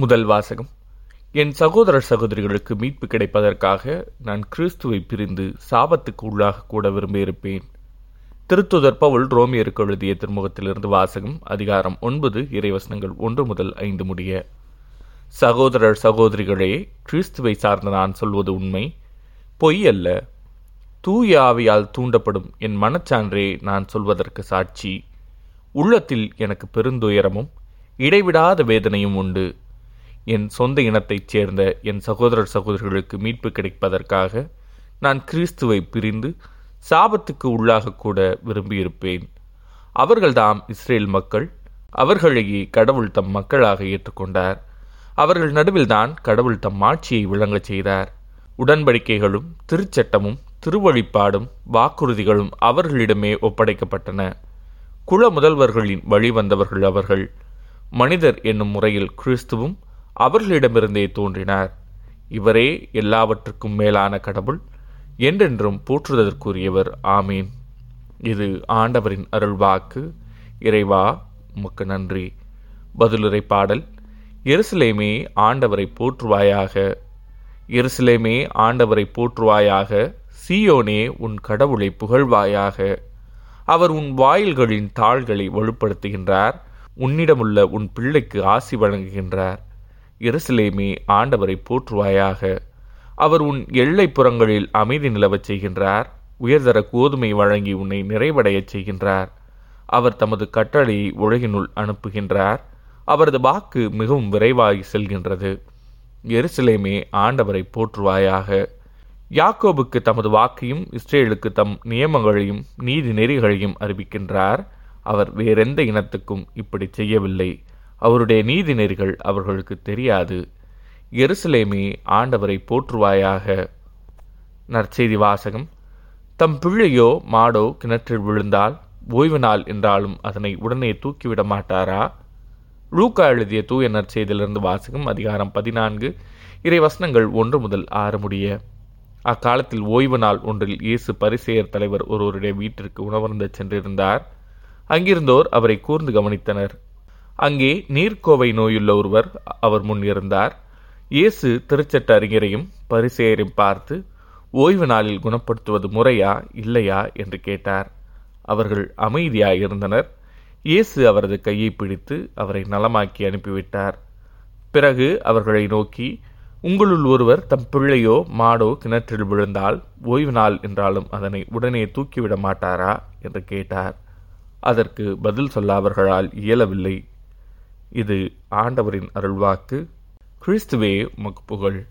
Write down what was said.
முதல் வாசகம். என் சகோதர சகோதரிகளுக்கு மீட்பு கிடைப்பதற்காக நான் கிறிஸ்துவை பிரிந்து சாபத்துக்கு உள்ளாக கூட விரும்பியிருப்பேன். திருத்துதர் பவுல் ரோமியருக்கு எழுதிய திருமுகத்திலிருந்து வாசகம் அதிகாரம் ஒன்பது இறைவசனங்கள் ஒன்று முதல் ஐந்து முடிய. சகோதரர் சகோதரிகளே கிறிஸ்துவை சார்ந்த நான் சொல்வது உண்மை. பொய் அல்ல. தூய ஆவியால் தூண்டப்படும் என் மனச்சான்றே நான் சொல்வதற்கு சாட்சி. உள்ளத்தில் எனக்கு பெருந்துயரமும் இடைவிடாத வேதனையும் உண்டு. என் சொந்த இனத்தைச் சேர்ந்த என் சகோதரர் சகோதரிகளுக்கு மீட்பு கிடைப்பதற்காக நான் கிறிஸ்துவை பிரிந்து சாபத்துக்கு உள்ளாக கூட விரும்பியிருப்பேன். அவர்கள்தாம் இஸ்ரேல் மக்கள். அவர்களையே கடவுள் தம் மக்களாக ஏற்றுக்கொண்டார். அவர்கள் நடுவில்தான் கடவுள் தம் ஆட்சியை விளங்கச் செய்தார். உடன்படிக்கைகளும் திருச்சட்டமும் திருவழிப்பாடும் வாக்குறுதிகளும் அவர்களிடமே ஒப்படைக்கப்பட்டன. குல முதல்வர்களின் வழி வந்தவர்கள் அவர்கள். மனிதர் என்னும் முறையில் கிறிஸ்துவும் அவர்களிடமிருந்தே தோன்றினார். இவரே எல்லாவற்றுக்கும் மேலான கடவுள் என்றென்றும் போற்றுதற்குரியவர். ஆமீன். இது ஆண்டவரின் அருள்வாக்கு. இறைவா உமக்கு நன்றி. பதிலுரை பாடல் எருசலேமே ஆண்டவரை போற்றுவாயாக. எருசலேமே ஆண்டவரை போற்றுவாயாக சீயோனே உன் கடவுளை புகழ்வாயாக. அவர் உன் வாயில்களின் தாள்களை வலுப்படுத்துகின்றார். உன்னிடமுள்ள உன் பிள்ளைக்கு ஆசி வழங்குகின்றார். எருசலேமே ஆண்டவரை போற்றுவாயாக. அவர் உன் எல்லைப்புறங்களில் அமைதி நிலவச் செய்கின்றார். உயர்தர கோதுமை வழங்கி உன்னை நிறைவடையச் செய்கின்றார். அவர் தமது கட்டளையை உலகினுள் அனுப்புகின்றார். அவரது வாக்கு மிகவும் விரைவாகி செல்கின்றது. எருசலேமே ஆண்டவரை போற்றுவாயாக. யாக்கோபுக்கு தமது வாக்கையும் இஸ்ரேலுக்கு தம் நியமங்களையும் நீதி நெறிகளையும் அறிவிக்கின்றார். அவர் வேறெந்த இனத்துக்கும் இப்படி செய்யவில்லை. அவருடைய நீதி நெறிகள் அவர்களுக்கு தெரியாது. எருசலேமே ஆண்டவரை போற்றுவாயாக. நற்செய்தி வாசகம். தம் பிள்ளையோ மாடோ கிணற்றில் விழுந்தால் ஓய்வு நாள் என்றாலும் அதனை உடனே தூக்கிவிட மாட்டாரா? லூக்கா எழுதிய தூய நற்செய்தியிலிருந்து வாசகம் அதிகாரம் பதினான்கு. இறை வசனங்கள் ஒன்று முதல் ஆறு முடிய. அக்காலத்தில் ஓய்வு நாள் ஒன்றில் இயேசு பரிசெயர் தலைவர் ஒருவருடைய வீட்டிற்கு உணவருந்த சென்றிருந்தார். அங்கிருந்தோர் அவரை கூர்ந்து கவனித்தனர். அங்கே நீர்க்கோவை நோயுள்ள ஒருவர் அவர் முன் இருந்தார். இயேசு திருச்சட்ட அறிஞரையும் பரிசெயரையும் பார்த்து ஓய்வு நாளில் குணப்படுத்துவது முறையா இல்லையா? என்று கேட்டார். அவர்கள் அமைதியாக இருந்தனர். இயேசு அவரது கையை பிடித்து அவரை நலமாக்கி அனுப்பிவிட்டார். பிறகு அவர்களை நோக்கி உங்களுள் ஒருவர் தம் பிள்ளையோ மாடோ கிணற்றில் விழுந்தால் ஓய்வு நாள் என்றாலும் அதனை உடனே தூக்கிவிட மாட்டாரா? என்று கேட்டார். அதற்கு பதில் சொல்ல அவர்களால் இயலவில்லை. இது ஆண்டவரின் அருள்வாக்கு. கிறிஸ்துவே உமக்கு புகழ்.